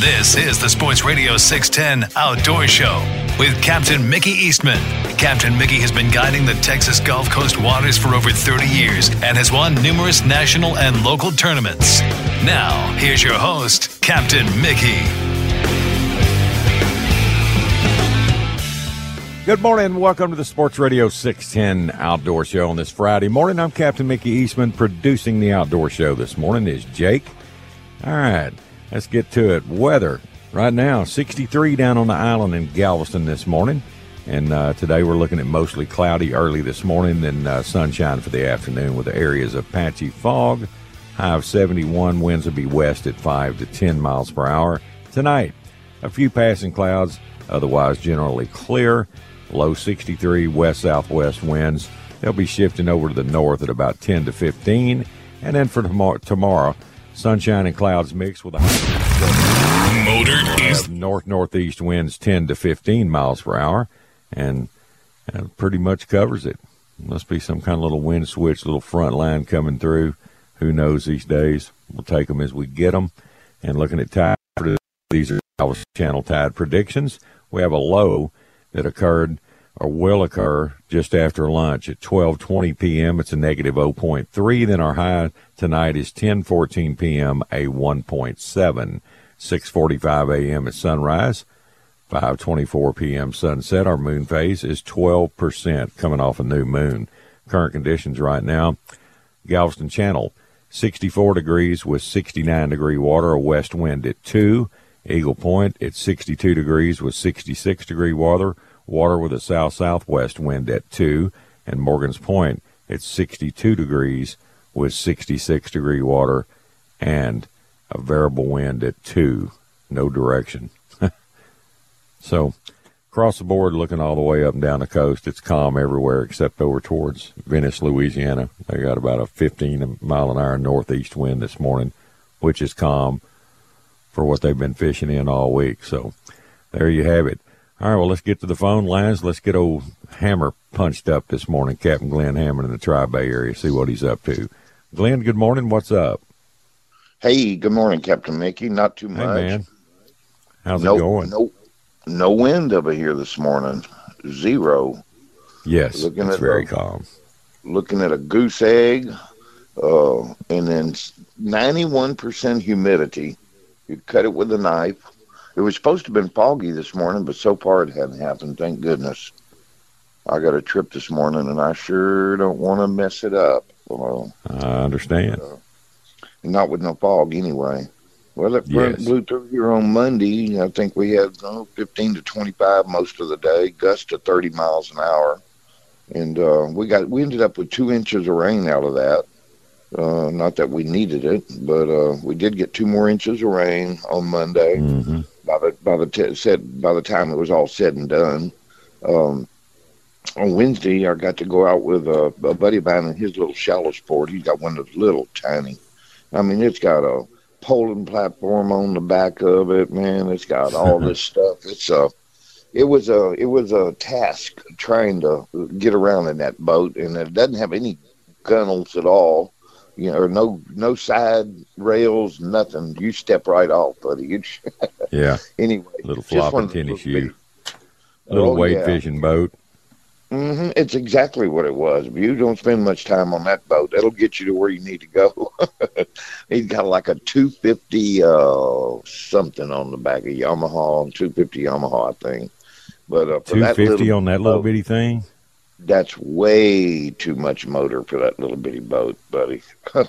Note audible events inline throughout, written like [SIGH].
This is the Sports Radio 610 Outdoor Show with Captain Mickey Eastman. Captain Mickey has been guiding the Texas Gulf Coast waters for over 30 years and has won numerous national and local tournaments. Now, here's your host, Captain Mickey. Good morning. Welcome to the Sports Radio 610 Outdoor Show on this Friday morning. I'm Captain Mickey Eastman. Producing the Outdoor Show this morning is Jake. All right. Let's get to it. Weather right now 63 down on the island in Galveston this morning. And uh, today we're looking at mostly cloudy early this morning, then uh, sunshine for the afternoon with areas of patchy fog. High of 71, winds will be west at 5 to 10 miles per hour. Tonight, a few passing clouds, otherwise generally clear. Low 63 west southwest winds. They'll be shifting over to the north at about 10 to 15. And then for tomorrow, tomorrow Sunshine and clouds mixed with a Motor is north northeast winds 10 to 15 miles per hour, and uh, pretty much covers it. Must be some kind of little wind switch, little front line coming through. Who knows these days? We'll take them as we get them. And looking at tide, these are our channel tide predictions. We have a low that occurred or will occur just after lunch at 12:20 p.m. It's a negative 0.3. Then our high tonight is 10:14 p.m. a 1.7. 6:45 a.m. at sunrise. 5:24 p.m. sunset. Our moon phase is 12% coming off a new moon. Current conditions right now: Galveston Channel 64 degrees with 69 degree water, a west wind at 2. Eagle Point at 62 degrees with 66 degree water water with a south southwest wind at 2, and Morgan's Point at 62 degrees with 66 degree water and a variable wind at 2, no direction. [LAUGHS] so, across the board, looking all the way up and down the coast, it's calm everywhere except over towards Venice, Louisiana. They got about a 15 mile an hour northeast wind this morning, which is calm for what they've been fishing in all week. So, there you have it. All right, well, let's get to the phone lines. Let's get old Hammer punched up this morning, Captain Glenn Hammond in the Tri Bay area, see what he's up to. Glenn, good morning. What's up? Hey, good morning, Captain Mickey. Not too much. Hey, man. How's no, it going? No, no wind over here this morning. Zero. Yes, Looking it's at very the- calm. Looking at a goose egg, uh, and then ninety-one percent humidity. You cut it with a knife. It was supposed to have been foggy this morning, but so far it hadn't happened. Thank goodness. I got a trip this morning, and I sure don't want to mess it up. Well, I understand. not with no fog anyway. Well, it blew- Yes. blew through here on Monday. I think we had oh, 15 to 25 most of the day, gust to 30 miles an hour, and uh, we got we ended up with two inches of rain out of that. Uh, not that we needed it, but uh, we did get two more inches of rain on Monday. hmm By the by the t- said by the time it was all said and done, um, on Wednesday I got to go out with a, a buddy of mine in his little shallow sport. He's got one of those little tiny. I mean, it's got a polling platform on the back of it, man. It's got [LAUGHS] all this stuff. It's a, it was a, it was a task trying to get around in that boat, and it doesn't have any gunnels at all. You know, or no, no side rails, nothing. You step right off, buddy. [LAUGHS] Yeah, anyway, little flopping tennis shoe, little Oh, wade yeah. fishing boat. Mm-hmm. It's exactly what it was. If you don't spend much time on that boat, that'll get you to where you need to go. [LAUGHS] He's got like a 250 uh, something on the back of Yamaha, 250 Yamaha, I think. But uh, for Two that little on that little bitty thing. That's way too much motor for that little bitty boat, buddy. [LAUGHS]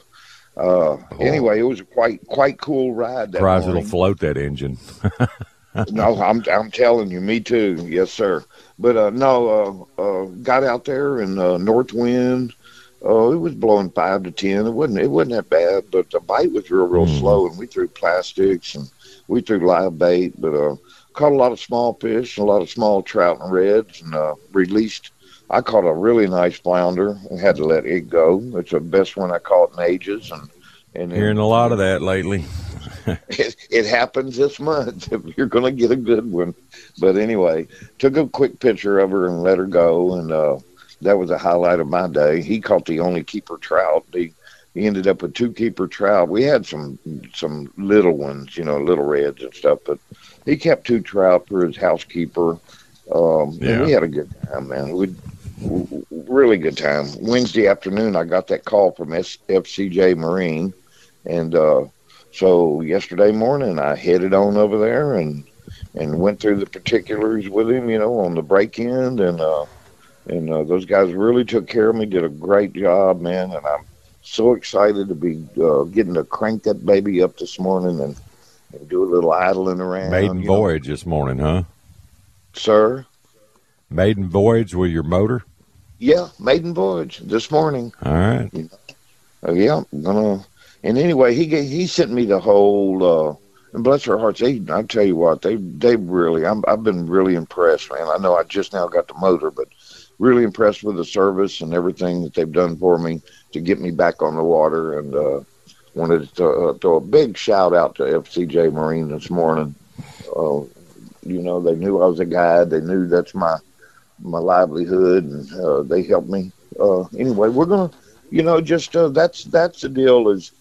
uh, Anyway, it was a quite quite cool ride. That Surprised morning. it'll float that engine. [LAUGHS] no, I'm I'm telling you, me too. Yes, sir. But uh, no, uh, uh, got out there in uh, north wind. Uh, it was blowing five to ten. It wasn't it wasn't that bad, but the bite was real real Mhm. slow, and we threw plastics and we threw live bait, but uh, caught a lot of small fish, and a lot of small trout and reds, and uh, released. I caught a really nice flounder and had to let it go. It's the best one I caught in ages, and and Hearing a lot of that lately. [LAUGHS] it, it happens this month if [LAUGHS] you're going to get a good one. But anyway, took a quick picture of her and let her go, and uh, that was a highlight of my day. He caught the only keeper trout. He he ended up with two keeper trout. We had some some little ones, you know, little reds and stuff, but he kept two trout for his housekeeper. Um, Yeah. and we had a good time, man. We really good time. Wednesday afternoon, I got that call from FCJ Marine, and uh, so yesterday morning I headed on over there and and went through the particulars with him, you know, on the break end, and uh, and uh, those guys really took care of me, did a great job, man, and I'm so excited to be uh, getting to crank that baby up this morning and, and do a little idling around. Maiden you know. voyage this morning, huh? sir. Maiden voyage with your motor. Yeah, maiden voyage this morning. All right. Uh, yeah, gonna. And anyway, he he sent me the whole. Uh, and bless their hearts, they. I tell you what, they they really. I'm, I've been really impressed, man. I know I just now got the motor, but really impressed with the service and everything that they've done for me to get me back on the water. And uh, wanted to uh, throw a big shout out to FCJ Marine this morning. Uh, you know, they knew I was a guide. They knew that's my my livelihood, and uh, they helped me. Uh, anyway, we're gonna, you know, just uh, that's that's the deal. Is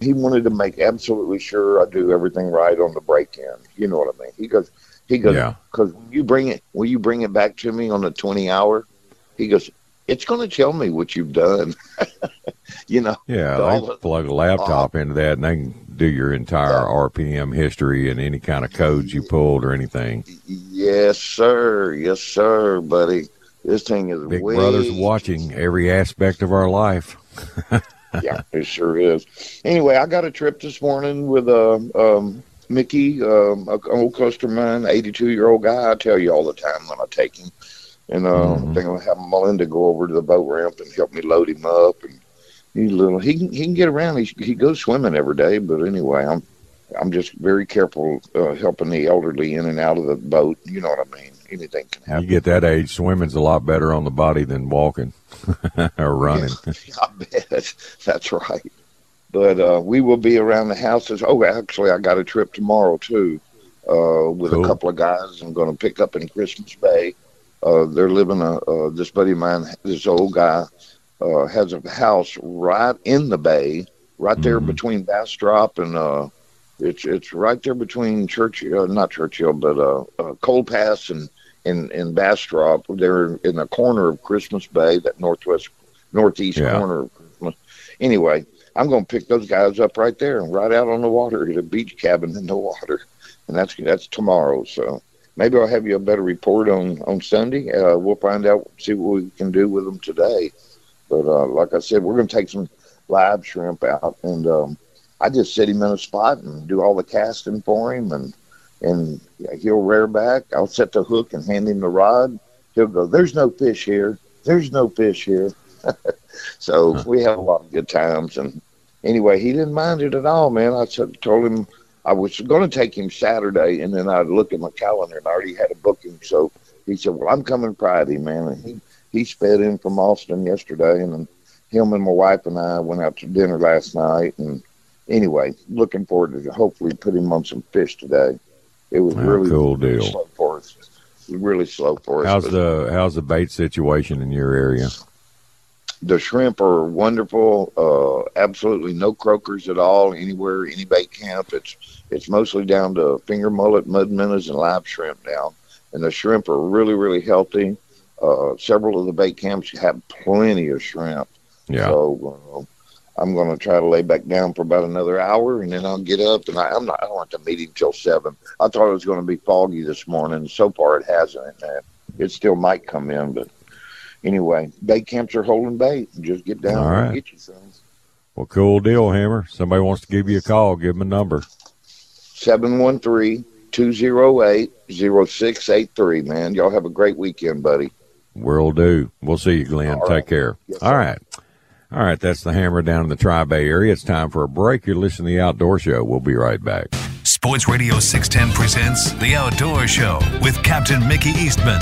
he wanted to make absolutely sure I do everything right on the break in. You know what I mean? He goes, he goes, Yeah. because when you bring it, when you bring it back to me on the twenty hour, he goes, it's going to tell me what you've done. [LAUGHS] you know? Yeah, all they the- plug a laptop into that and they can do your entire RPM history and any kind of codes you pulled or anything. Yes, sir. Yes, sir, buddy. This thing is Big way Brother's watching every aspect of our life. [LAUGHS] yeah, it sure is. Anyway, I got a trip this morning with uh, um, Mickey, um, an old customer of mine, 82 year old guy. I tell you all the time when I take him. And uh, Mhm. I think I'll have Melinda go over to the boat ramp and help me load him up. And he's little. He can he can get around. He he goes swimming every day. But anyway, I'm I'm just very careful uh, helping the elderly in and out of the boat. You know what I mean? Anything can happen. You get that age, swimming's a lot better on the body than walking [LAUGHS] or running. [LAUGHS] I bet [LAUGHS] that's right. But uh, we will be around the houses. Oh, actually, I got a trip tomorrow too, uh, with Cool. a couple of guys. I'm going to pick up in Christmas Bay. Uh, they're living a uh, this buddy of mine, this old guy, uh, has a house right in the bay, right there Mhm. between Bastrop and uh, it's it's right there between Churchill, uh, not Churchill, but uh, uh, Cold Pass and and and Bastrop. They're in the corner of Christmas Bay, that northwest northeast Yeah. corner of Christmas. Anyway, I'm going to pick those guys up right there and right out on the water at a beach cabin in the water, and that's that's tomorrow. So maybe I'll have you a better report on on Sunday. Uh, we'll find out, see what we can do with them today. But uh, like I said, we're going to take some live shrimp out, and um, I just set him in a spot and do all the casting for him, and and he'll rear back. I'll set the hook and hand him the rod. He'll go, "There's no fish here. There's no fish here." [LAUGHS] so we have a lot of good times, and anyway, he didn't mind it at all, man. I said, told him I was going to take him Saturday, and then I'd look at my calendar and I already had a booking. So he said, "Well, I'm coming Friday, man." And he he sped in from Austin yesterday, and then him and my wife and I went out to dinner last night. And anyway, looking forward to hopefully putting him on some fish today. It was Wow, really cool really deal. slow for us. Really slow for us. How's the how's the bait situation in your area? the shrimp are wonderful. Uh, absolutely no croakers at all anywhere, any bait camp. It's it's mostly down to finger mullet, mud minnows, and live shrimp now. And the shrimp are really, really healthy. Uh, several of the bait camps have plenty of shrimp. Yeah. So I'm going to try to lay back down for about another hour, and then I'll get up. And I, I'm not. I don't want the meeting till seven. I thought it was going to be foggy this morning. So far, it hasn't. And uh, it still might come in, but anyway, bait camps are holding bait. Just get down All and get you some. Well, cool deal, Hammer. Somebody wants to give you a call, give them a number. 713-208-0683, man. Y'all have a great weekend, buddy. We'll do. We'll see you, Glenn. All Take right. care. Yes, All right. All right. That's the Hammer down in the Tri Bay area. It's time for a break. You're listening to the Outdoor Show. We'll be right back. Sports Radio 610 presents The Outdoor Show with Captain Mickey Eastman.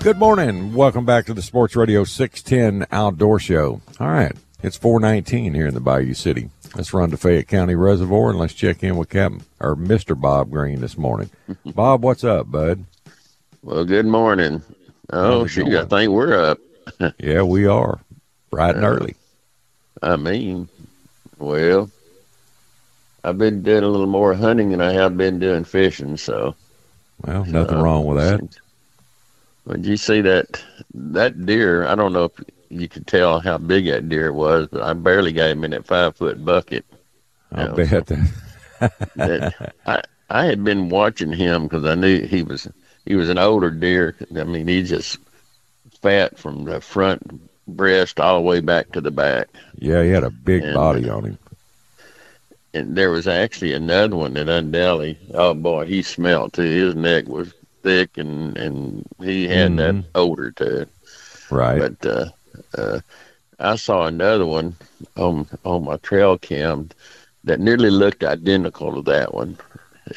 Good morning. Welcome back to the Sports Radio 610 Outdoor Show. All right. It's 419 here in the Bayou City. Let's run to Fayette County Reservoir and let's check in with Captain or Mr. Bob Green this morning. [LAUGHS] Bob, what's up, bud? Well, good morning. Oh, shoot, I think we're up. [LAUGHS] Yeah, we are. Bright and Uh, early. I mean, well, I've been doing a little more hunting than I have been doing fishing, so. Well, nothing uh, wrong with that. Did you see that that deer? I don't know if you could tell how big that deer was, but I barely got him in that five foot bucket. I bet that. That [LAUGHS] I I had been watching him because I knew he was he was an older deer. I mean, he just fat from the front breast all the way back to the back. Yeah, he had a big And, body on him. and there was actually another one that undoubtedly, oh boy, he smelled too. His neck was thick and and he had that Mhm. odor to it. Right. But uh, uh, I saw another one on on my trail cam that nearly looked identical to that one,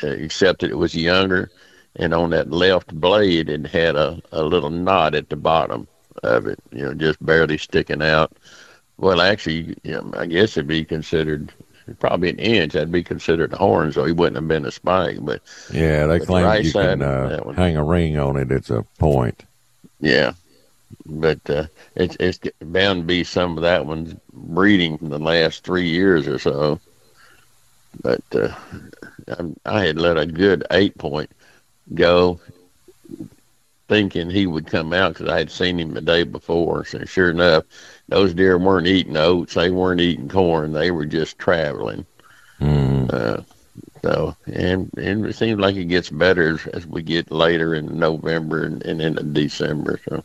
uh, except that it was younger, and on that left blade it had a, a little knot at the bottom of it, you know, just barely sticking out. Well, actually, you know, I guess it'd be considered probably an inch. That'd be considered a horn, so he wouldn't have been a spike. But yeah, they claim right you can uh, that hang a ring on it. It's a point. Yeah, but uh, it's it's bound to be some of that one's breeding from the last three years or so. But uh, I'm- I had let a good eight point go, thinking he would come out because I had seen him the day before. So sure enough, those deer weren't eating oats, they weren't eating corn, they were just traveling. Mm. Uh, so and and it seems like it gets better as, as we get later in November and, and into December. So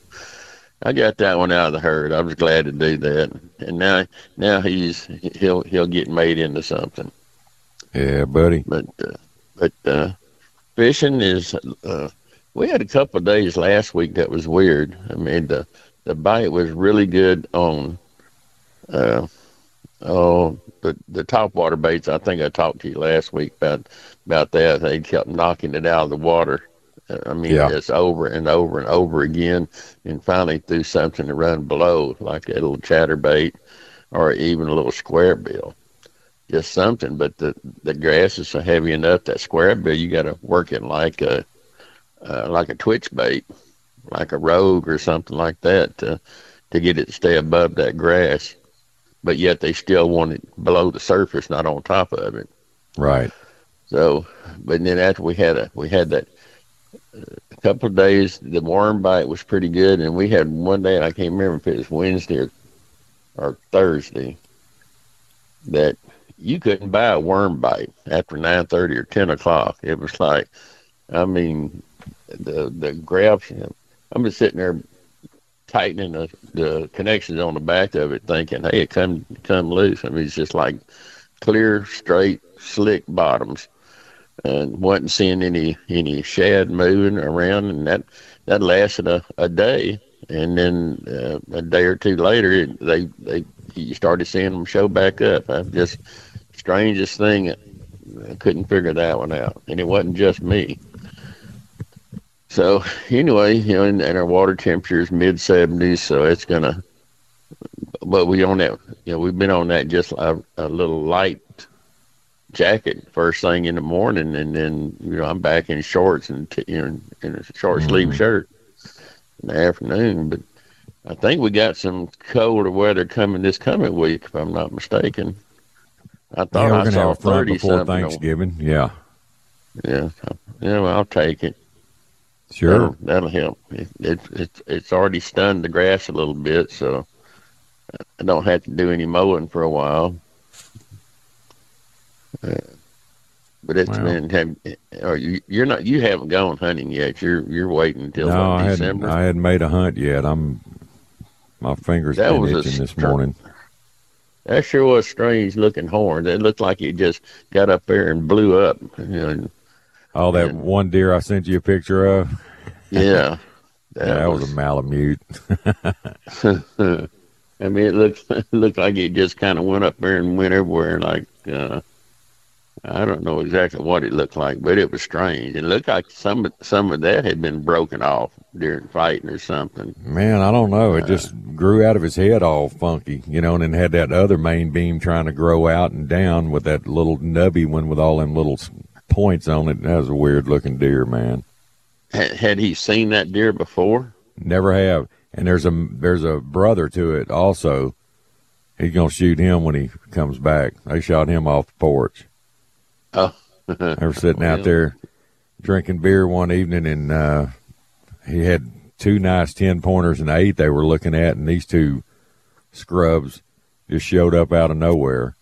I got that one out of the herd. I was glad to do that. And now now he's he'll he'll get made into something. Yeah, buddy. But uh, but uh, fishing is uh, we had a couple of days last week that was weird. I mean the the bite was really good on uh oh the the top water baits. I think I talked to you last week about about that. They kept knocking it out of the water. I mean, Yeah. just over and over and over again, and finally threw something to run below, like a little chatterbait or even a little square bill just something. But the the grass is so heavy enough that square bill you got to work it like a uh, like a twitch bait, like a rogue or something like that to to get it to stay above that grass. But yet they still want it below the surface, not on top of it. Right. So, but then after we had a we had that uh, a couple of days, the worm bite was pretty good, and we had one day, and I can't remember if it was Wednesday or, or Thursday, that you couldn't buy a worm bite after nine thirty or ten o'clock. It was like, I mean, the the grabs. I'm just sitting there tightening the, the connections on the back of it, thinking, "Hey, it come come loose." I mean, it's just like clear, straight, slick bottoms, and wasn't seeing any any shad moving around, and that that lasted a, a day, and then uh, a day or two later, they they you started seeing them show back up. I just strangest thing. I couldn't figure that one out, and it wasn't just me. So anyway, you know, and, and our water temperature is mid seventies, so it's gonna. But we on that, you know, we've been on that just a, a little light jacket first thing in the morning, and then you know I'm back in shorts and t- you know in a short mm-hmm. sleeve shirt in the afternoon. But I think we got some colder weather coming this coming week, if I'm not mistaken. I thought yeah, we're I saw have a front before Thanksgiving. Yeah. Yeah, yeah, well, I'll take it. Sure, that'll, that'll help. It, it, it, it's already stunned the grass a little bit, so I don't have to do any mowing for a while. Uh, but it's Wow. been have, or you you're not you haven't gone hunting yet. You're you're waiting until no, I hadn't. December. I hadn't made a hunt yet. I'm. My fingers That been was a itching this morning. That sure was strange looking horn. It looked like it just got up there and blew up. You know, Oh, that one deer I sent you a picture of. yeah, [LAUGHS] Yeah, that was, a malamute. [LAUGHS] [LAUGHS] I mean, it looked it looked like it just kind of went up there and went everywhere. Like uh, I don't know exactly what it looked like, but it was strange. It looked like some of- some of that had been broken off during fighting or something. Man, I don't know. It Uh, just grew out of his head all funky, you know, and then had that other main beam trying to grow out and down with that little nubby one with all them little points on it. That was a weird looking deer, man. Had, had he seen that deer before? Never have. And there's a there's a brother to it also. He's gonna shoot him when he comes back. They shot him off the porch. Oh, [LAUGHS] They were sitting out there drinking beer one evening, and uh, he had two nice ten pointers and eight they were looking at, and these two scrubs just showed up out of nowhere.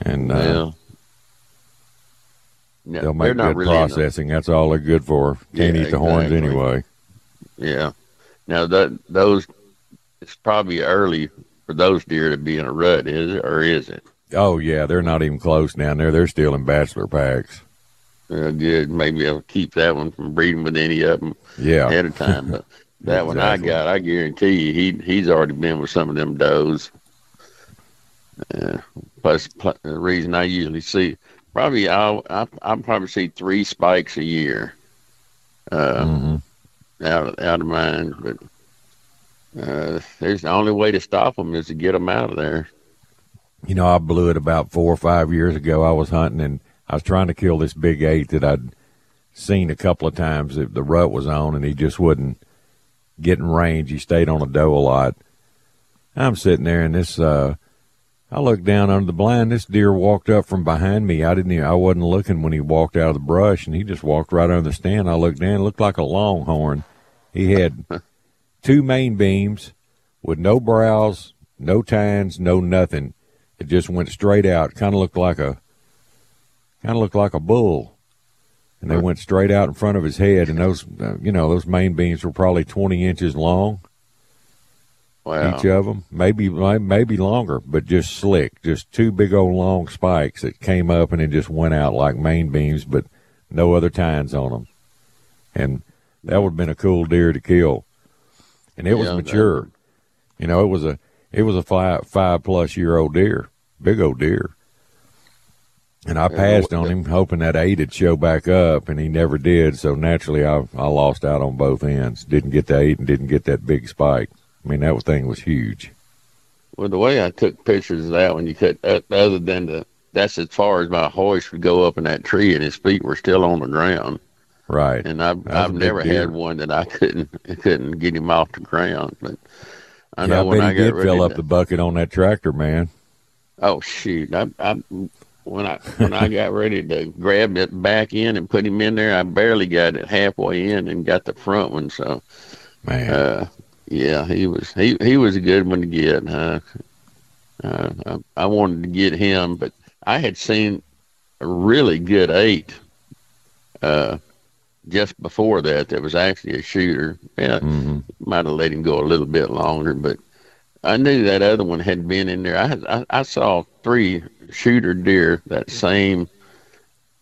And uh, no, they'll they're make not good really processing. That's all they're good for. Can't Yeah, eat the horns anyway. Yeah. Now that those, it's probably early for those deer to be in a rut, is it, or is it? Oh yeah, they're not even close down there. They're still in bachelor packs. Uh, good. Maybe I'll keep that one from breeding with any of them Yeah. ahead of time. But [LAUGHS] that one I got, I guarantee you, he he's already been with some of them does. Uh, plus, plus, the reason I usually see probably I'll I I probably see three spikes a year. Uh, Mhm. out of, out of mine, but uh, there's the only way to stop them is to get them out of there. You know, I blew it about four or five years ago. I was hunting and I was trying to kill this big eight that I'd seen a couple of times that the rut was on and he just wouldn't get in range. He stayed on a doe a lot. I'm sitting there and this, uh, I looked down under the blind. This deer walked up from behind me. I didn't even, I wasn't looking when he walked out of the brush and he just walked right under the stand. I looked down, it looked like a longhorn. He had [LAUGHS] two main beams with no brows, no tines, no nothing. It just went straight out. Kind of looked like a, kind of looked like a bull, and they went straight out in front of his head. And those, uh, you know, those main beams were probably twenty inches long, Wow. each of them, maybe maybe longer, but just slick, just two big old long spikes that came up and it just went out like main beams, but no other tines on them. And that would have been a cool deer to kill. And it was Yeah, that mature. You know, it was a it was a five five plus year old deer, big old deer. And I passed on him, hoping that eight would show back up, and he never did. So naturally, I I lost out on both ends. Didn't get the eight and didn't get that big spike. I mean, that thing was huge. Well, the way I took pictures of that one, you could, uh, other than the, that's as far as my hoist would go up in that tree, and his feet were still on the ground. Right. And I've That was a I've never had one that I couldn't [LAUGHS] couldn't get him off the ground. But I yeah, know I when I did fill to, up the bucket on that tractor, man. Oh shoot! I, I when I when I got ready to grab it back in and put him in there, I barely got it halfway in and got the front one. So, Man, uh, yeah, he was he he was a good one to get. Huh? Uh, I, I wanted to get him, but I had seen a really good eight. Uh, just before that, there was actually a shooter. Yeah, Mhm. might have let him go a little bit longer, but I knew that other one had been in there. I I, I saw three shooter deer that same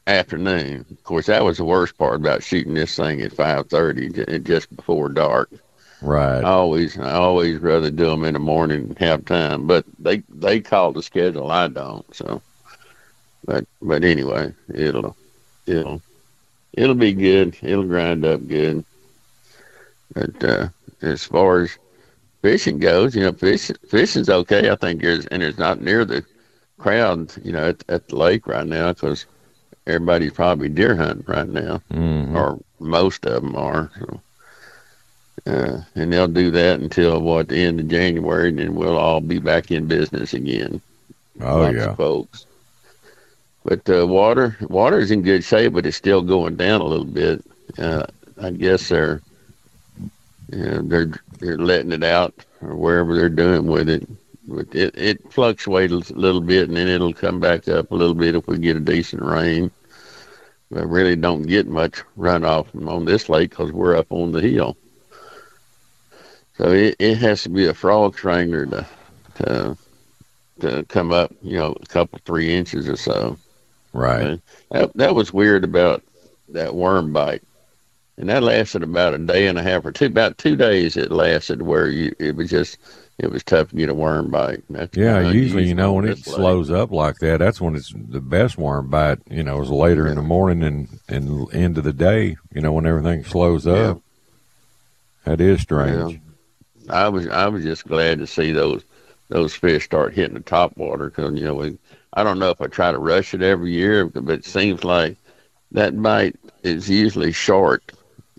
afternoon. Of course, that was the worst part about shooting this thing at five thirty, just before dark. right. I always I always rather do them in the morning and have time, but they they call the schedule. I don't. So, but but anyway, it'll it'll it'll be good. It'll grind up good. But uh, as far as fishing goes, you know, fish fishing's okay. I think there's and it's not near the crowd, you know, at, at the lake right now because everybody's probably deer hunting right now, Mhm. or most of them are. So. Uh, and they'll do that until what the end of January, and then we'll all be back in business again. Oh lots yeah. of folks. But uh, water, water is in good shape, but it's still going down a little bit. Uh, I guess they're you know, they're they're letting it out or wherever they're doing with it. But it it fluctuates a little bit, and then it'll come back up a little bit if we get a decent rain. But really don't get much runoff on this lake because we're up on the hill. So it, it has to be a frog strangler to to to come up, you know, a couple three inches or so. Right. And that that was weird about that worm bite, and that lasted about a day and a half or two. About two days it lasted, where you it was just it was tough to get a worm bite. That's Yeah, usually you know when it slows up like that, that's when it's the best worm bite. You know, is later in the morning and and end of the day. You know, when everything slows up. That is strange. I was I was just glad to see those those fish start hitting the top water because you know we, I don't know if I try to rush it every year, but it seems like that bite is usually short.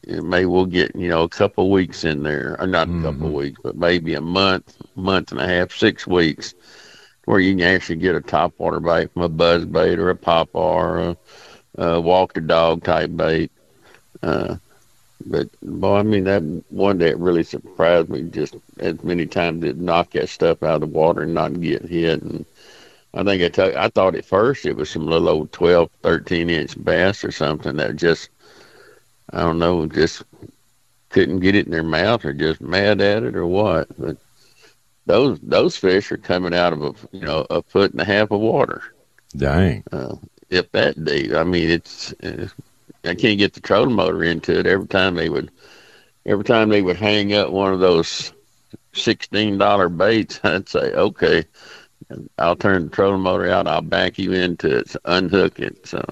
It may we'll get you know a couple weeks in there, or not a couple weeks, but maybe a month, month and a half, six weeks, where you can actually get a top water bite from a buzz bait or a pop or a, a walk the dog type bait. Uh, but boy, I mean that one that really surprised me just as many times it knock that stuff out of the water and not get hit. And I think I thought at first it was some little old 12, 13 inch bass or something that just I don't know, just couldn't get it in their mouth or just mad at it or what. But those those fish are coming out of a you know a foot and a half of water. Dang. Uh, if that deep, I mean it's. Uh, I can't get the trolling motor into it. Every time they would, every time they would hang up one of those sixteen dollar baits, [LAUGHS] I'd say, "Okay, I'll turn the trolling motor out. I'll back you into it, so unhook it." So,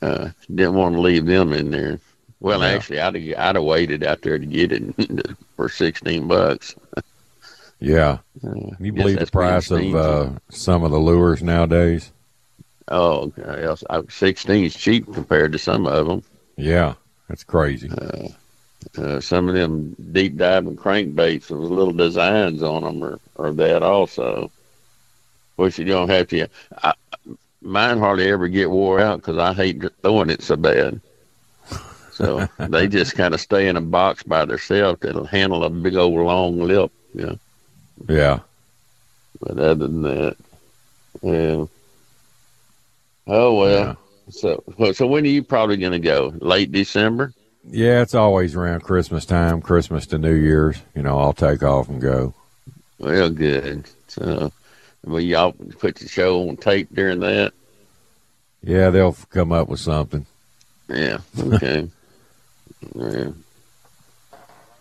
uh, didn't want to leave them in there. Well, Yeah. actually, I'd have, I'd have waited out there to get it [LAUGHS] for sixteen bucks. Yeah. Uh, Can you believe the price of uh, some of the lures nowadays? Oh, okay. Else- I- Sixteen's cheap compared to some of them. Yeah, that's crazy. Uh, some of them deep diving crankbaits with little designs on them are, are that also. Which you don't have to. I, mine hardly ever get wore out because I hate throwing it so bad. So [LAUGHS] they just kind of stay in a box by themselves that'll handle a big old long lip. You know. Yeah. But other than that, yeah. Oh well. So so when are you probably going to go? Late December. Yeah, it's always around Christmas time, Christmas to New Year's. You know, I'll take off and go. Well, good. So, well, y'all put the show on tape during that. Yeah, they'll come up with something. Yeah. Okay. yeah.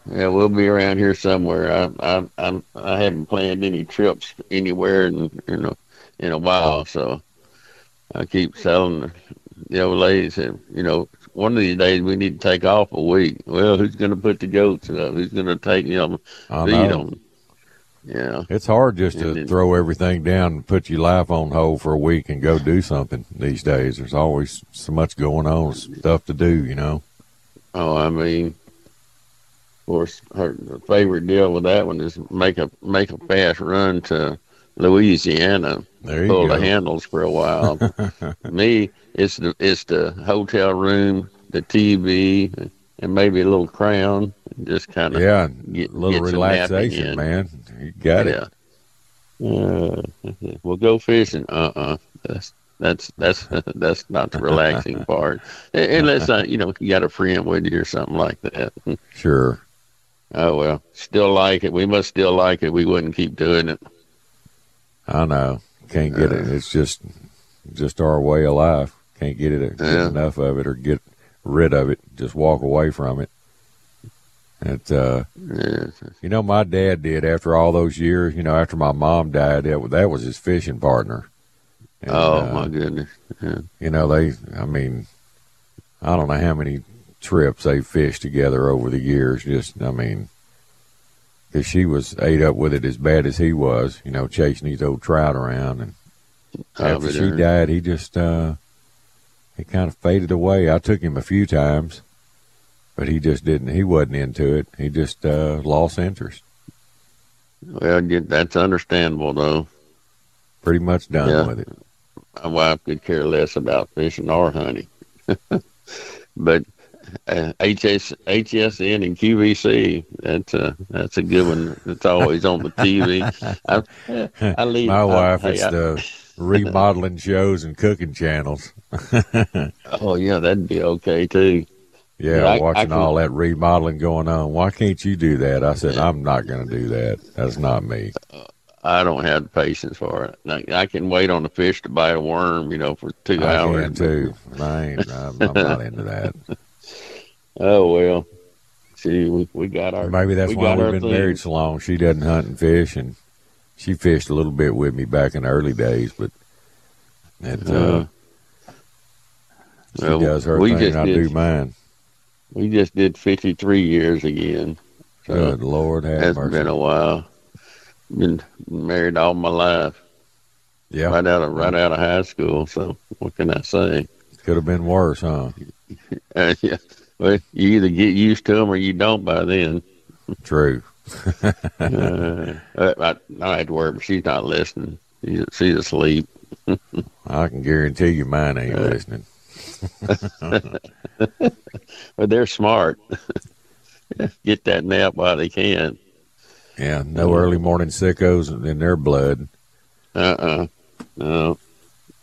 Yeah, we'll be around here somewhere. I I I'm, I haven't planned any trips anywhere in you know in a while, so I keep telling the old ladies that you know one of these days we need to take off a week. Well, who's going to put the goats up? Who's going to take you know feed them? Yeah. It's hard just to then- throw everything down and put your life on hold for a week and go do something these days. There's always so much going on, stuff to do, you know. Oh, I mean, of course, her favorite deal with that one is make a make a fast run to Louisiana. There you pull go. the handles for a while. [LAUGHS] Me, it's the it's the hotel room, the TV, and maybe a little crown. and Just kind of Yeah, get a little relaxation, man. You got it. Uh, we'll go fishing. Uh uh That's that's that's [LAUGHS] that's not the relaxing [LAUGHS] part. Unless uh, you know you got a friend with you or something like that. [LAUGHS] Sure. Oh well, still like it. We must still like it. We wouldn't keep doing it. I know. Can't get it. It's just just our way of life. Can't get it get Yeah. enough of it or get rid of it. Just walk away from it. It uh you know my dad did after all those years, you know, after my mom died, that, that was his fishing partner. And, oh uh, my goodness. Yeah. You know, they, I mean, I don't know how many trips they fished together over the years. Just, I mean, because she was ate up with it as bad as he was, you know, chasing these old trout around. And after she died, he just, uh, he kind of faded away. I took him a few times, but he just didn't, he wasn't into it. He just, uh, lost interest. Well, that's understandable though. Pretty much done Yeah. with it. My wife could care less about fishing or hunting. [LAUGHS] but uh, HS, HSN and QVC. That's a that's a good one. It's always on the TV. I, I leave My I- wife, hey, it's I- the remodeling shows and cooking channels. [LAUGHS] Oh yeah, that'd be okay too. Yeah, I- I watching can- all that remodeling going on. Why can't you do that? I said, I'm not going to do that. That's not me. I don't have the patience for it. I, I can wait on the fish to bite a worm, you know, for two I hours. can too. I ain't. I'm, I'm not [LAUGHS] into that. Oh well. See, we, we got our Maybe that's we why we've been thing. married so long. She doesn't hunt and fish, and she fished a little bit with me back in the early days, but it, uh, Uh, she well, does her we thing, and I do mine. We just did fifty three years again. So Good Lord, have it's mercy. been a while. Been married all my life. Yeah, Right out of right out of high school. So what can I say? could have been worse, huh? [LAUGHS] Uh, yeah. Well, you either get used to them or you don't by then. True. [LAUGHS] uh, I, I had to work, but she's not listening. She's, she's asleep. [LAUGHS] I can guarantee you mine ain't Uh, listening. [LAUGHS] But they're smart. [LAUGHS] Get that nap while they can. Yeah, no early morning sickos in their blood. Uh uh No.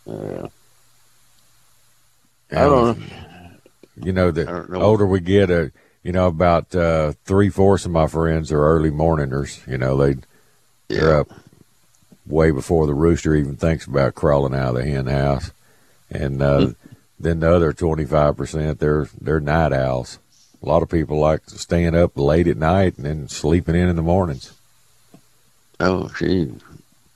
Uh, I don't know. You know, the know. older we get, uh, you know, about uh, three fourths of my friends are early morningers. You know, they they're up way before the rooster even thinks about crawling out of the hen house, and uh, Hmm. Then the other twenty five percent they're they're night owls. A lot of people like staying up late at night and then sleeping in in the mornings. Oh, she.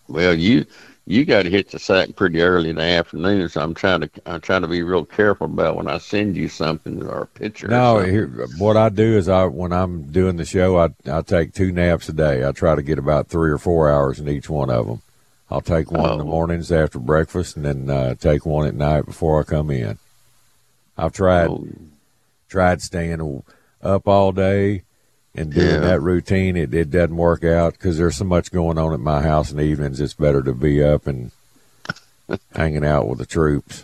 Well, you you got to hit the sack pretty early in the afternoon. So I'm trying to I'm trying to be real careful about when I send you something or a picture. No, here, what I do is I when I'm doing the show, I I take two naps a day. I try to get about three or four hours in each one of them. I'll take one in the Oh. mornings after breakfast, and then uh, take one at night before I come in. I've tried Oh, tried staying up all day and doing Yeah. that routine. It it doesn't work out because there's so much going on at my house in the evenings. It's better to be up and [LAUGHS] hanging out with the troops,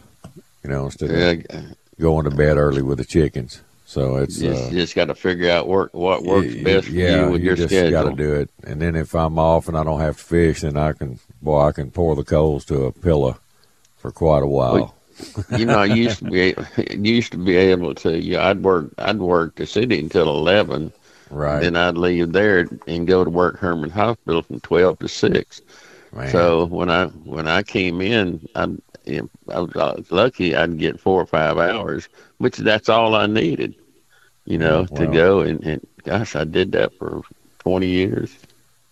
you know, instead yeah, of going to bed early with the chickens. So it's you just, uh, just got to figure out work what works y- best for yeah, you with your just schedule. got to do it. And then if I'm off and I don't have to fish, then I can, boy, I can pour the coals to a pillow for quite a while. you know, I used to be [LAUGHS] used to be able to. Yeah, I'd work. I'd work the city until eleven. right. Then I'd leave there and go to work Hermann Hospital from twelve to six. Man. So when I when I came in, I, I was uh, lucky I'd get four or five hours, which that's all I needed, you know, to go. And, and gosh, I did that for twenty years.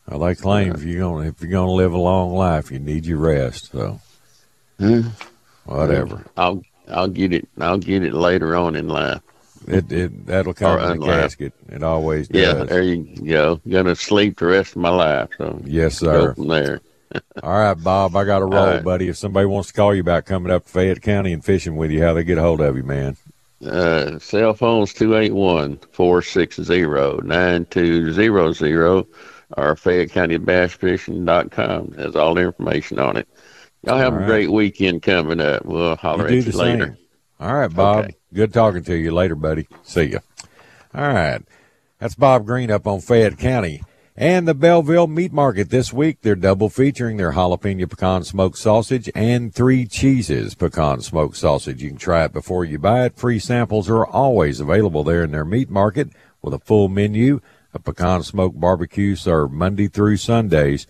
well, they claim if you're gonna if you're gonna live a long life, you need your rest. So Hmm. whatever. I'll I'll get it. I'll get it later on in life. It it that'll come Or in the casket. It always does. Yeah, there you go. Gonna sleep the rest of my life. So yes, sir. from there. [LAUGHS] All right, Bob, I got a roll, right. buddy. If somebody wants to call you about coming up to Fayette County and fishing with you, how they get a hold of you, man? Uh, cell phones 281-460-9200 or FayetteCountyBassFishing.com has all the information on it. Y'all have All a right. great weekend coming up. We'll holler you at you later. same. All right, Bob. Okay. Good talking to you. Later, buddy. See ya. All right. That's Bob Green up on Fayette County. And the Bellville Meat Market this week, they're double featuring their jalapeno pecan smoked sausage and three cheeses pecan smoked sausage. You can try it before you buy it. Free samples are always available there in their meat market with a full menu. A pecan smoked barbecue served Monday through Sundays,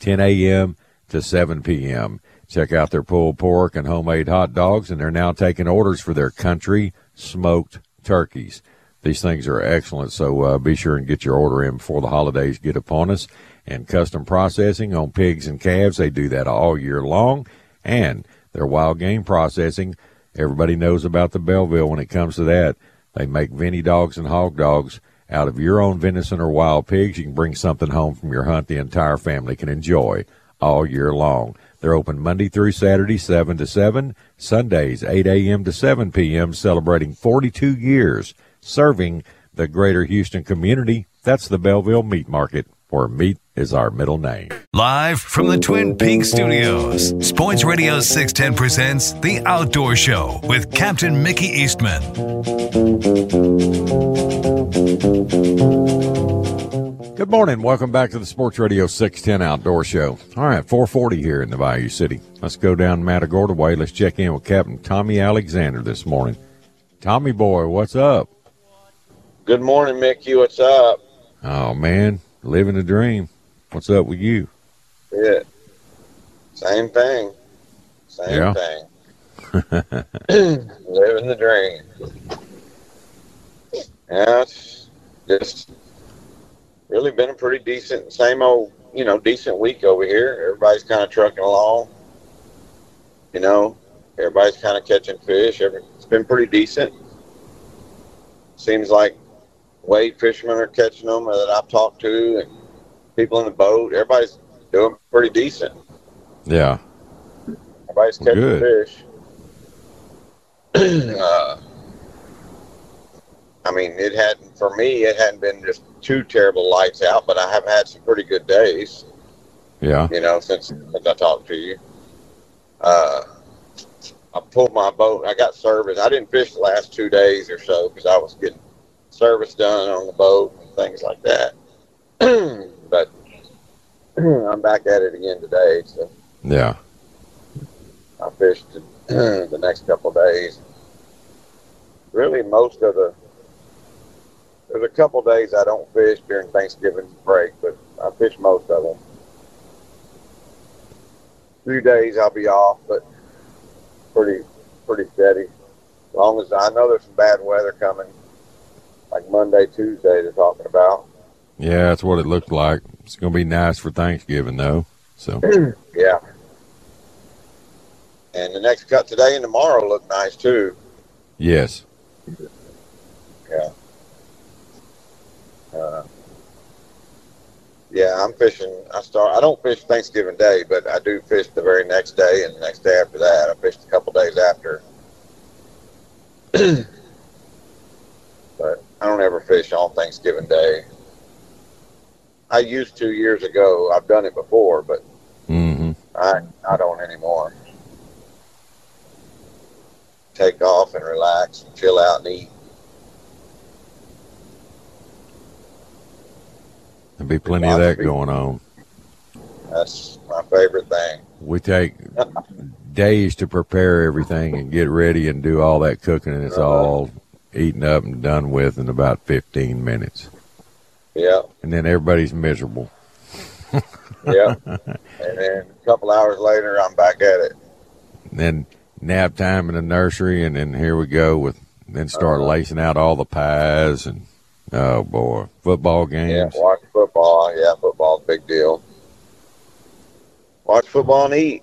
10 a.m. to 7 p.m. Check out their pulled pork and homemade hot dogs, and they're now taking orders for their country smoked turkeys. These things are excellent, so uh, be sure and get your order in before the holidays get upon us. And custom processing on pigs and calves, they do that all year long. And their wild game processing, everybody knows about the Bellville when it comes to that. They make Vinny dogs and hog dogs out of your own venison or wild pigs. You can bring something home from your hunt the entire family can enjoy all year long. They're open Monday through Saturday, 7 to 7, Sundays, 8 a.m. to 7 p.m., celebrating 42 years serving the greater Houston community. That's the Bellville Meat Market. where meat is our middle name. Live from the Twin Peaks studios, Sports Radio 610 presents The Outdoor Show with Captain Mickey Eastman. Good morning. Welcome back to the Sports Radio 610 Outdoor Show. All right, 440 here in the Bayou City. Let's go down Matagorda Way. Let's check in with Captain Tommy Alexander this morning. Tommy boy, what's up? Good morning, Mickey. What's up? Oh, man, living the dream. What's up with you? Yeah. Same thing. Same Yeah. thing. [LAUGHS] Living the dream. Yeah, it's just really been a pretty decent, same old, you know, decent week over here. Everybody's kind of trucking along. You know, everybody's kind of catching fish. Every, it's been pretty decent. Seems like wade fishermen are catching them that I've talked to, and people in the boat. Everybody's doing pretty decent. Yeah. Everybody's catching fish. [CLEARS THROAT] uh, I mean, it hadn't for me. It hadn't been just too terrible lights out, but I have had some pretty good days. Yeah. You know, since since I talked to you. Uh, I pulled my boat. I got service. I didn't fish the last two days or so because I was getting service done on the boat and things like that. [CLEARS THROAT] but [CLEARS THROAT] I'm back at it again today. So Yeah. I fished [CLEARS THROAT] the next couple of days. Really, most of the there's a couple of days I don't fish during Thanksgiving break, but I fish most of them. A Few days I'll be off, but pretty pretty steady. As long as I know there's some bad weather coming, like Monday, Tuesday, they're talking about. Yeah, that's what it looked like. It's going to be nice for Thanksgiving, though. So, [CLEARS THROAT] Yeah. And the next cut today and tomorrow look nice too. yes. Yeah. Uh, yeah, I'm fishing. I start. I don't fish Thanksgiving Day, but I do fish the very next day and the next day after that. I fished a couple days after. [CLEARS THROAT] but I don't ever fish on Thanksgiving Day. I used to years ago. I've done it before, but Mm-hmm. I I don't anymore. Take off and relax and chill out and eat. There'll be plenty of that going on. That's my favorite thing. We take [LAUGHS] days to prepare everything and get ready and do all that cooking, and it's all eaten up and done with in about 15 minutes. Yeah, And then everybody's miserable. [LAUGHS] yeah. and then a couple hours later, I'm back at it. And then nap time in the nursery, and then here we go with then start Uh-huh. lacing out all the pies and oh boy, football games. Yeah, watch football. Yeah, football's a big deal. Watch football and eat.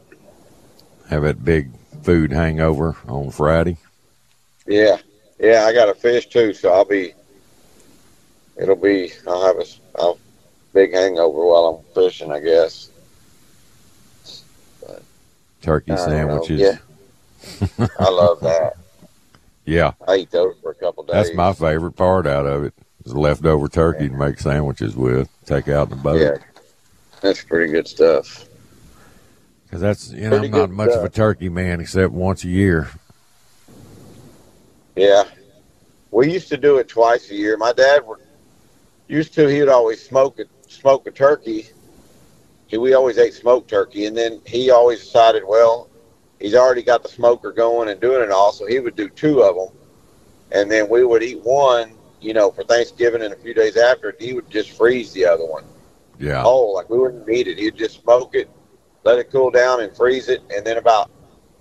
Have that big food hangover on Friday. Yeah, yeah. I got a fish too, so I'll be. It'll be. I'll have a, big hangover while I'm fishing. I guess. Turkey I sandwiches. Yeah, I love that. [LAUGHS] Yeah, I eat those for a couple days. that's my favorite part out of it. Is leftover turkey to make sandwiches with. Take out in the boat. Yeah, that's pretty good stuff. Because that's you know Pretty I'm not much of a turkey man except once a year. Yeah. We used to do it twice a year. My dad would, used to, he would always smoke it, smoke a turkey. He, we always ate smoked turkey. And then he always decided, well, he's already got the smoker going and doing it all. So he would do two of them. And then we would eat one, you know, for Thanksgiving and a few days after. And he would just freeze the other one. Yeah. Oh, like we wouldn't eat it. He'd just smoke it, let it cool down and freeze it. And then about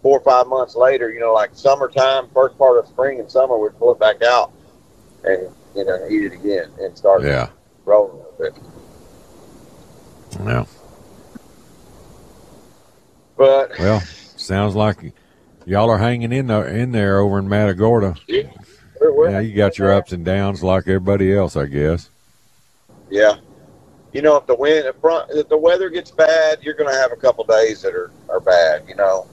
four or five months later, you know, like summertime, first part of spring and summer, we'd pull it back out and, you know, eat it again and start Yeah. rolling with it. Yeah. But Well, sounds like y'all are hanging in there in there over in Matagorda. we're, Yeah, you got your ups and downs like everybody else, I guess. yeah. You know, if the wind, if, front, if the weather gets bad, you're going to have a couple days that are, are bad, you know.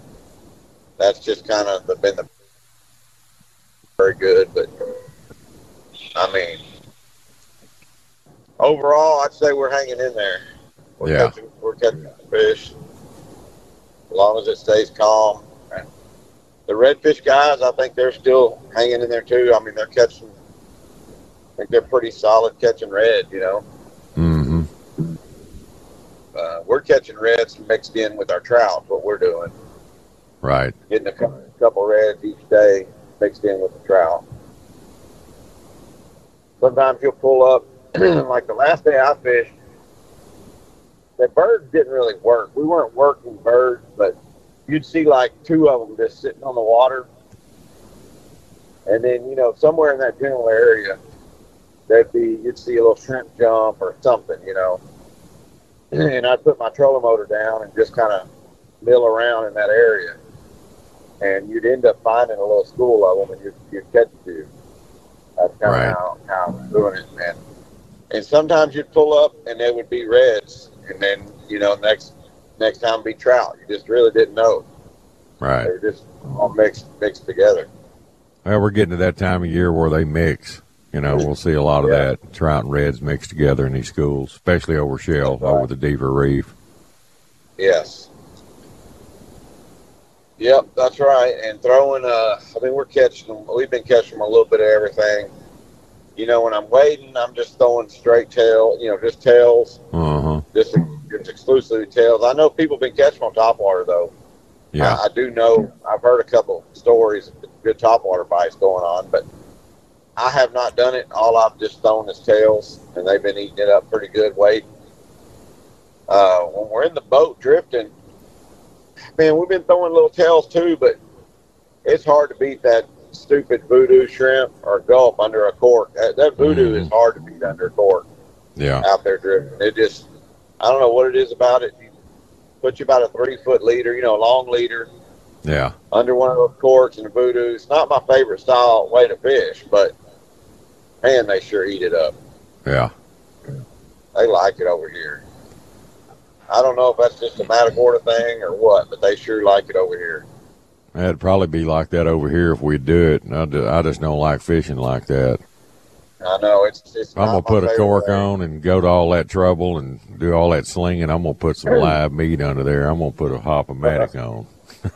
That's just kind of been the very good, but I mean, overall, I'd say we're hanging in there. We're Yeah. catching, we're catching fish as long as it stays calm. And the redfish guys, I think they're still hanging in there too. I mean, they're catching. I think they're pretty solid catching red. You know, Mm-hmm. uh, we're catching reds mixed in with our trout. What we're doing, Right. getting a couple, couple reds each day mixed in with the trout. Sometimes you'll pull up, [CLEARS THROAT] like the last day I fished, the birds didn't really work. We weren't working birds, but you'd see like two of them just sitting on the water. And then, you know, somewhere in that general area, there'd be, you'd see a little shrimp jump or something, you know. [CLEARS THROAT] And I'd put my trolling motor down and just kind of mill around in that area. And you'd end up finding a little school of them and you'd, you'd catch a few. That's kind Right. of how, how I was doing it, man. And sometimes you'd pull up and they would be reds. And then, you know, next next time be trout. You just really didn't know. Right. They were just all mixed mixed together. Well, we're getting to that time of year where they mix. You know, we'll see a lot of Yeah. that trout and reds mixed together in these schools, especially over Shell, right. over the Deaver Reef. Yes. Yep, that's right. And throwing, uh, I mean, we're catching them. We've been catching them a little bit of everything. You know, when I'm waiting, I'm just throwing straight tail. You know, just tails, Uh huh. just just exclusively tails. I know people have been catching on topwater though. Yeah. I, I do know. I've heard a couple stories of good topwater bites going on, but I have not done it. All I've just thrown is tails, and they've been eating it up pretty good weight. Uh, when we're in the boat drifting, man, we've been throwing little tails too, but it's hard to beat that stupid voodoo shrimp or gulp under a cork. That, that voodoo is mm-hmm. hard to beat under a cork Yeah. out there drifting. It just, I don't know what it is about it. You put you about a three foot leader, you know, a long leader Yeah. under one of those corks and the voodoo. It's not my favorite style way to fish, but man, they sure eat it up. Yeah. They like it over here. I don't know if that's just a Matagorda thing or what, but they sure like it over here. It'd probably be like that over here if we do it. I ju- I just don't like fishing like that. I know it's. it's I'm gonna put a cork thing. on and go to all that trouble and do all that slinging. I'm gonna put some live meat under there. I'm gonna put a hop-o-matic [LAUGHS] on.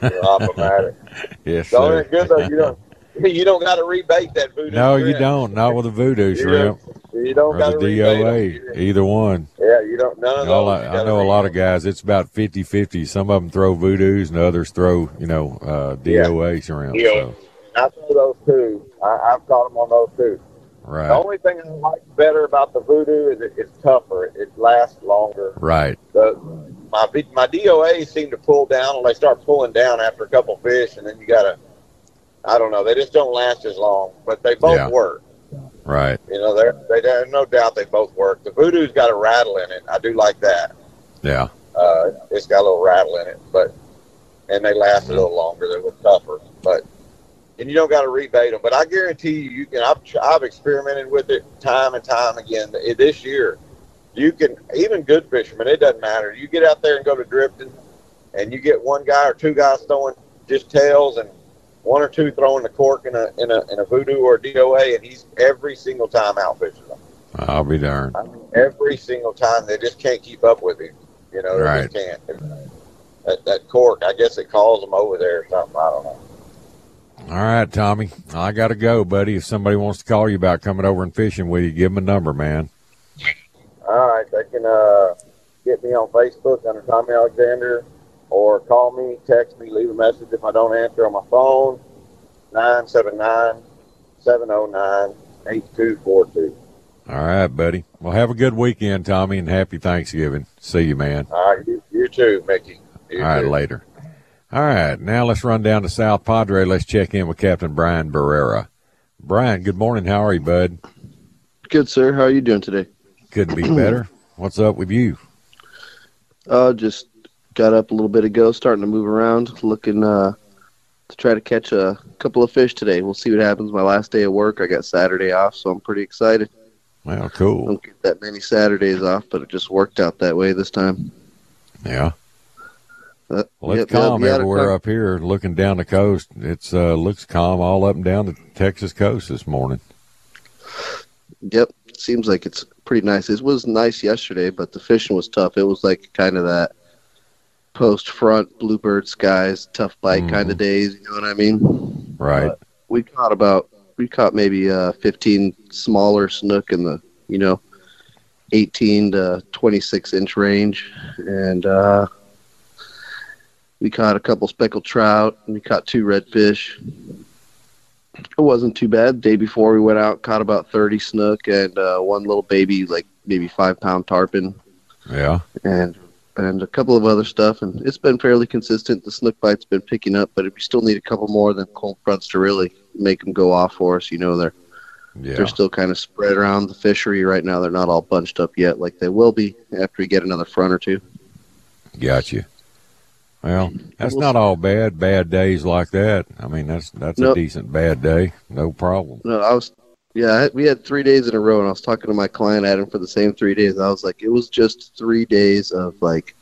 Hop-o-matic. [LAUGHS] Yes, So sir. good though. You don't. [LAUGHS] You don't got to rebait that voodoo. No, you don't. Not with a voodoo shrimp You don't got to the rebait them. DOA. Either one. Yeah, you don't. None of All those. I, I know a lot of guys. It's about 50-50. Some of them throw voodoos and others throw, you know, uh, DOA shrimp. Yeah. So, I throw those too. I, I've caught them on those too. Right. The only thing I like better about the voodoo is it, it's tougher. It, it lasts longer. right, The, my my DOA seem to pull down, and they start pulling down after a couple fish, and then you gotta. I don't know. They just don't last as long, but they both Yeah. work. Right. You know, they're, they there's no doubt they both work. The voodoo's got a rattle in it. I do like that. Yeah, Uh, it's got a little rattle in it, but and they last a little longer. They're a little tougher, but and you don't got to rebate them. But I guarantee you, you can. I've I've experimented with it time and time again. This year, you can even good fishermen. It doesn't matter. You get out there and go to drifting, and you get one guy or two guys throwing just tails and one or two throwing the cork in a in a in a voodoo or a DOA, and he's every single time out fishing them. I'll be darned. I mean, every single time they just can't keep up with him. You know, they Right. just can't. That, that cork, I guess it calls them over there or something. I don't know. All right, Tommy. I got to go, buddy. If somebody wants to call you about coming over and fishing with you, give them a number, man. All right, they can uh, get me on Facebook under Tommy Alexander, or call me, text me, leave a message if I don't answer on my phone. 979-709-8242. All right, buddy. Well, have a good weekend, Tommy, and happy Thanksgiving. See you, man. All right, you, you too, Mickey. You All right, too. later. All right, now let's run down to South Padre. Let's check in with Captain Brian Barrera. Brian, good morning. How are you, bud? Good, sir. How are you doing today? Couldn't be better. [CLEARS THROAT] What's up with you? Uh, just got up a little bit ago, starting to move around, looking uh, to try to catch a couple of fish today. We'll see what happens. My last day of work, I got Saturday off, so I'm pretty excited. Well, cool. Don't get that many Saturdays off, but it just worked out that way this time. Yeah. Uh, Well, it's yep, yep, calm a everywhere up here. Looking down the coast, it's uh, looks calm all up and down the Texas coast this morning. Yep, seems like it's pretty nice. It was nice yesterday, but the fishing was tough. It was like kind of that post front bluebird skies, tough bite kind of days. You know what I mean? Right. But we caught about we caught maybe uh 15 smaller snook in the you know 18 to 26 inch range, and uh we caught a couple speckled trout. And we caught two redfish. It wasn't too bad. day before we went out, caught about 30 snook and uh, one little baby, like maybe five pound tarpon, Yeah. and and a couple of other stuff. And it's been fairly consistent. The snook bite's been picking up, but if we still need a couple more than cold fronts to really make them go off for us. You know, they're Yeah. they're still kind of spread around the fishery right now. They're not all bunched up yet, like they will be after we get another front or two. Got you. Well, that's not all bad. Bad days like that. I mean, that's that's a decent bad day. No problem. No, I was, yeah, we had three days in a row, and I was talking to my client Adam for the same three days. I was like, it was just three days of like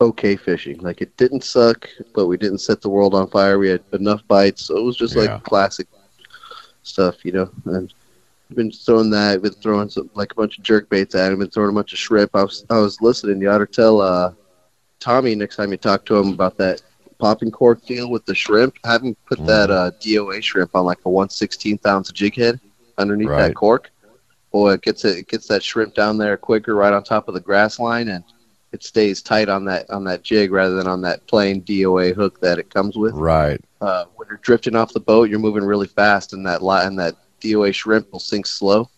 okay fishing. Like it didn't suck, but we didn't set the world on fire. We had enough bites, so it was just Yeah. like classic stuff, you know. And I've been throwing that, been throwing some like a bunch of jerk baits at him, been throwing a bunch of shrimp. I was I was listening. You ought to tell uh, Tommy next time you talk to him about that popping cork deal with the shrimp. Him put that Mm-hmm. uh, DOA shrimp on like a one sixteenth ounce jig head underneath Right. that cork. Boy, it gets it, it gets that shrimp down there quicker, right on top of the grass line, and it stays tight on that on that jig rather than on that plain DOA hook that it comes with. Right. Uh, when you're drifting off the boat, you're moving really fast, and that line, that DOA shrimp will sink slow,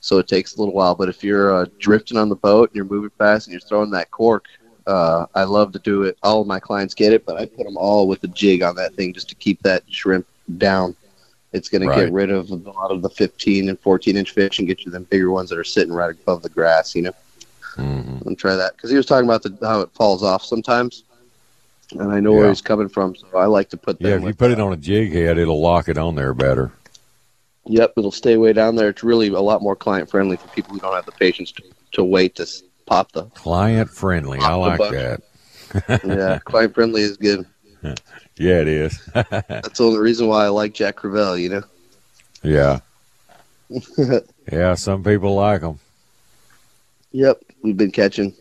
so it takes a little while. But if you're uh, drifting on the boat and you're moving fast and you're throwing that cork, uh, I love to do it. All of my clients get it, but I put them all with a jig on that thing just to keep that shrimp down. It's going Right. to get rid of a lot of the 15 and 14 inch fish and get you them bigger ones that are sitting right above the grass. You know, Mhm. and try that because he was talking about the, how it falls off sometimes, and I know where he's coming from. So I like to put them. Yeah, if you put it on a jig head, it'll lock it on there better. Yep, it'll stay way down there. It's really a lot more client friendly for people who don't have the patience to, to wait to pop the. Client friendly. I like that. Yeah, [LAUGHS] client friendly is good. Yeah, it is. [LAUGHS] That's the only reason why I like Jack Crevalle. You know. yeah. [LAUGHS] Yeah, some people like them. Yep, we've been catching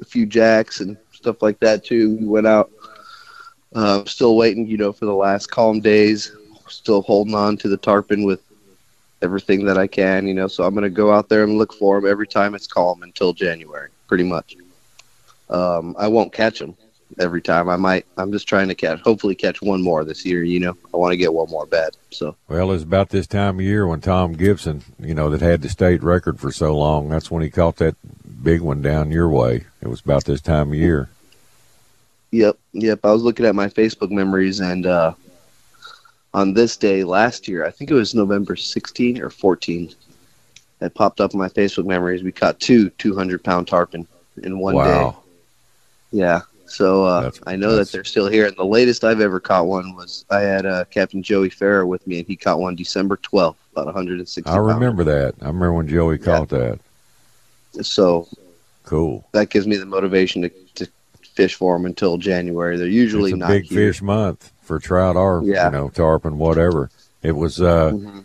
a few jacks and stuff like that too. We went out. Uh, still waiting, you know, for the last calm days. Still holding on to the tarpon with everything that I can, you know. So I'm gonna go out there and look for them every time it's calm until January, pretty much. Um, I won't catch them every time. I might. I'm just trying to catch. Hopefully, catch one more this year. You know, I want to get one more bet. So Well, it's about this time of year when Tom Gibson, you know, that had the state record for so long. That's when he caught that big one down your way. It was about this time of year. Yep, yep. I was looking at my Facebook memories, and uh, on this day last year, I think it was November 16 or 14, it popped up in my Facebook memories. We caught two 200 pound tarpon in one day. wow. Yeah. So uh, I know that's- that they're still here. And the latest I've ever caught one was I had uh, Captain Joey Farrer with me, and he caught one December 12th, about 160 I remember that. I remember when Joey caught that. pounds. So Cool. that gives me the motivation to, to fish for them until January. They're usually it's a not big here. fish month for trout or Yeah. you know tarpon, whatever. It was uh, Mhm.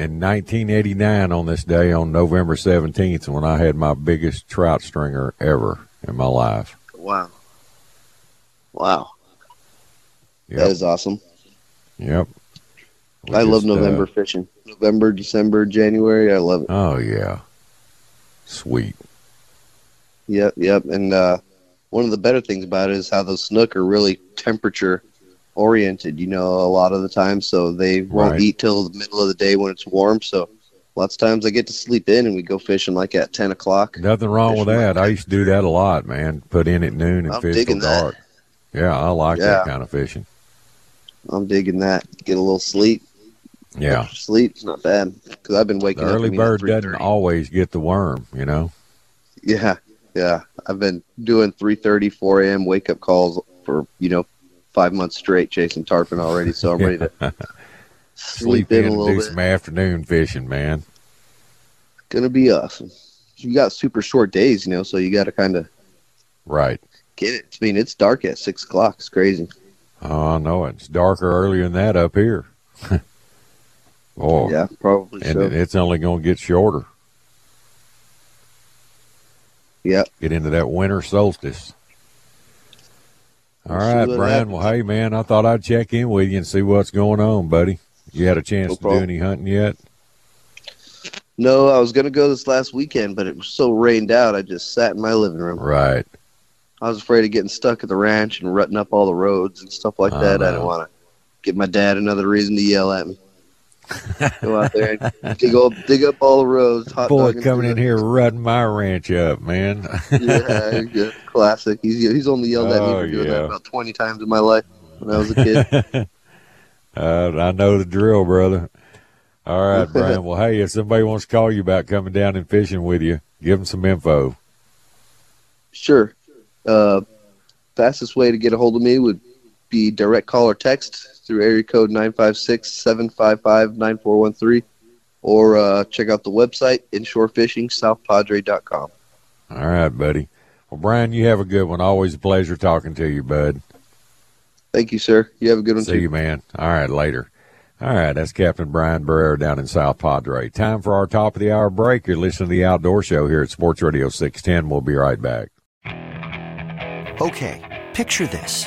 In 1989 on this day on November 17th when I had my biggest trout stringer ever in my life. Wow. Wow. Yep. That is awesome. Yep. We I love just, uh, November fishing. November, December, January. I love it. oh yeah, sweet. Yep, yep. And uh, one of the better things about it is how those snook are really temperature oriented, you know, a lot of the time. So they won't Right. eat till the middle of the day when it's warm. So lots of times I get to sleep in and we go fishing like at 10 o'clock. Nothing wrong with that. I used to do that a lot, man. Put in at noon and I'm fish till that. dark. Yeah, I like Yeah. that kind of fishing. I'm digging that. Get a little sleep. Yeah. Extra Sleep's not bad because I've been The waking up. early I mean, at bird doesn't always get the worm, you know. Yeah, yeah. I've been doing 3:30, 4 a.m. wake up calls for you know five months straight chasing tarpon already. So I'm ready to [LAUGHS] Sleep sleep in in a and little do bit. some afternoon fishing, man. It's Gonna be awesome. You got super short days, you know, so you got to kind of Right. get it. I mean, it's dark at six o'clock. It's crazy. Oh, I know. It's darker earlier than that up here. [LAUGHS] oh, Yeah, probably and so. it's only going to get shorter. Yep. Get into that winter solstice. All We'll right, Brian. happens. Well, hey, man, I thought I'd check in with you and see what's going on, buddy. You had a chance No to problem. do any hunting yet? No, I was gonna go this last weekend, but it was so rained out. I just sat in my living room. Right. I was afraid of getting stuck at the ranch and rutting up all the roads and stuff like that. I didn't want to give my dad another reason to yell at me. [LAUGHS] go out there and dig up, dig up all the roads. Hot Boy, coming in here rutting my ranch up, man. [LAUGHS] yeah, yeah, classic. He's he's only yelled at me Oh, for doing yeah. that about twenty times in my life when I was a kid. [LAUGHS] uh, I know the drill, brother. All right, Brian. Well, hey, if somebody wants to call you about coming down and fishing with you, give them some info. Sure. Uh, fastest way to get a hold of me would be direct call or text through area code 956-755-9413 or uh, check out the website inshorefishingsouthpadre.com. All right, buddy. Well, Brian, you have a good one. Always a pleasure talking to you, bud. Thank you, sir. You have a good one See too. you, man. All right, later. All right, that's Captain Brian Barrera down in South Padre. Time for our top of the hour break. You're listening to the Outdoor Show here at Sports Radio 610. We'll be right back. Okay, picture this.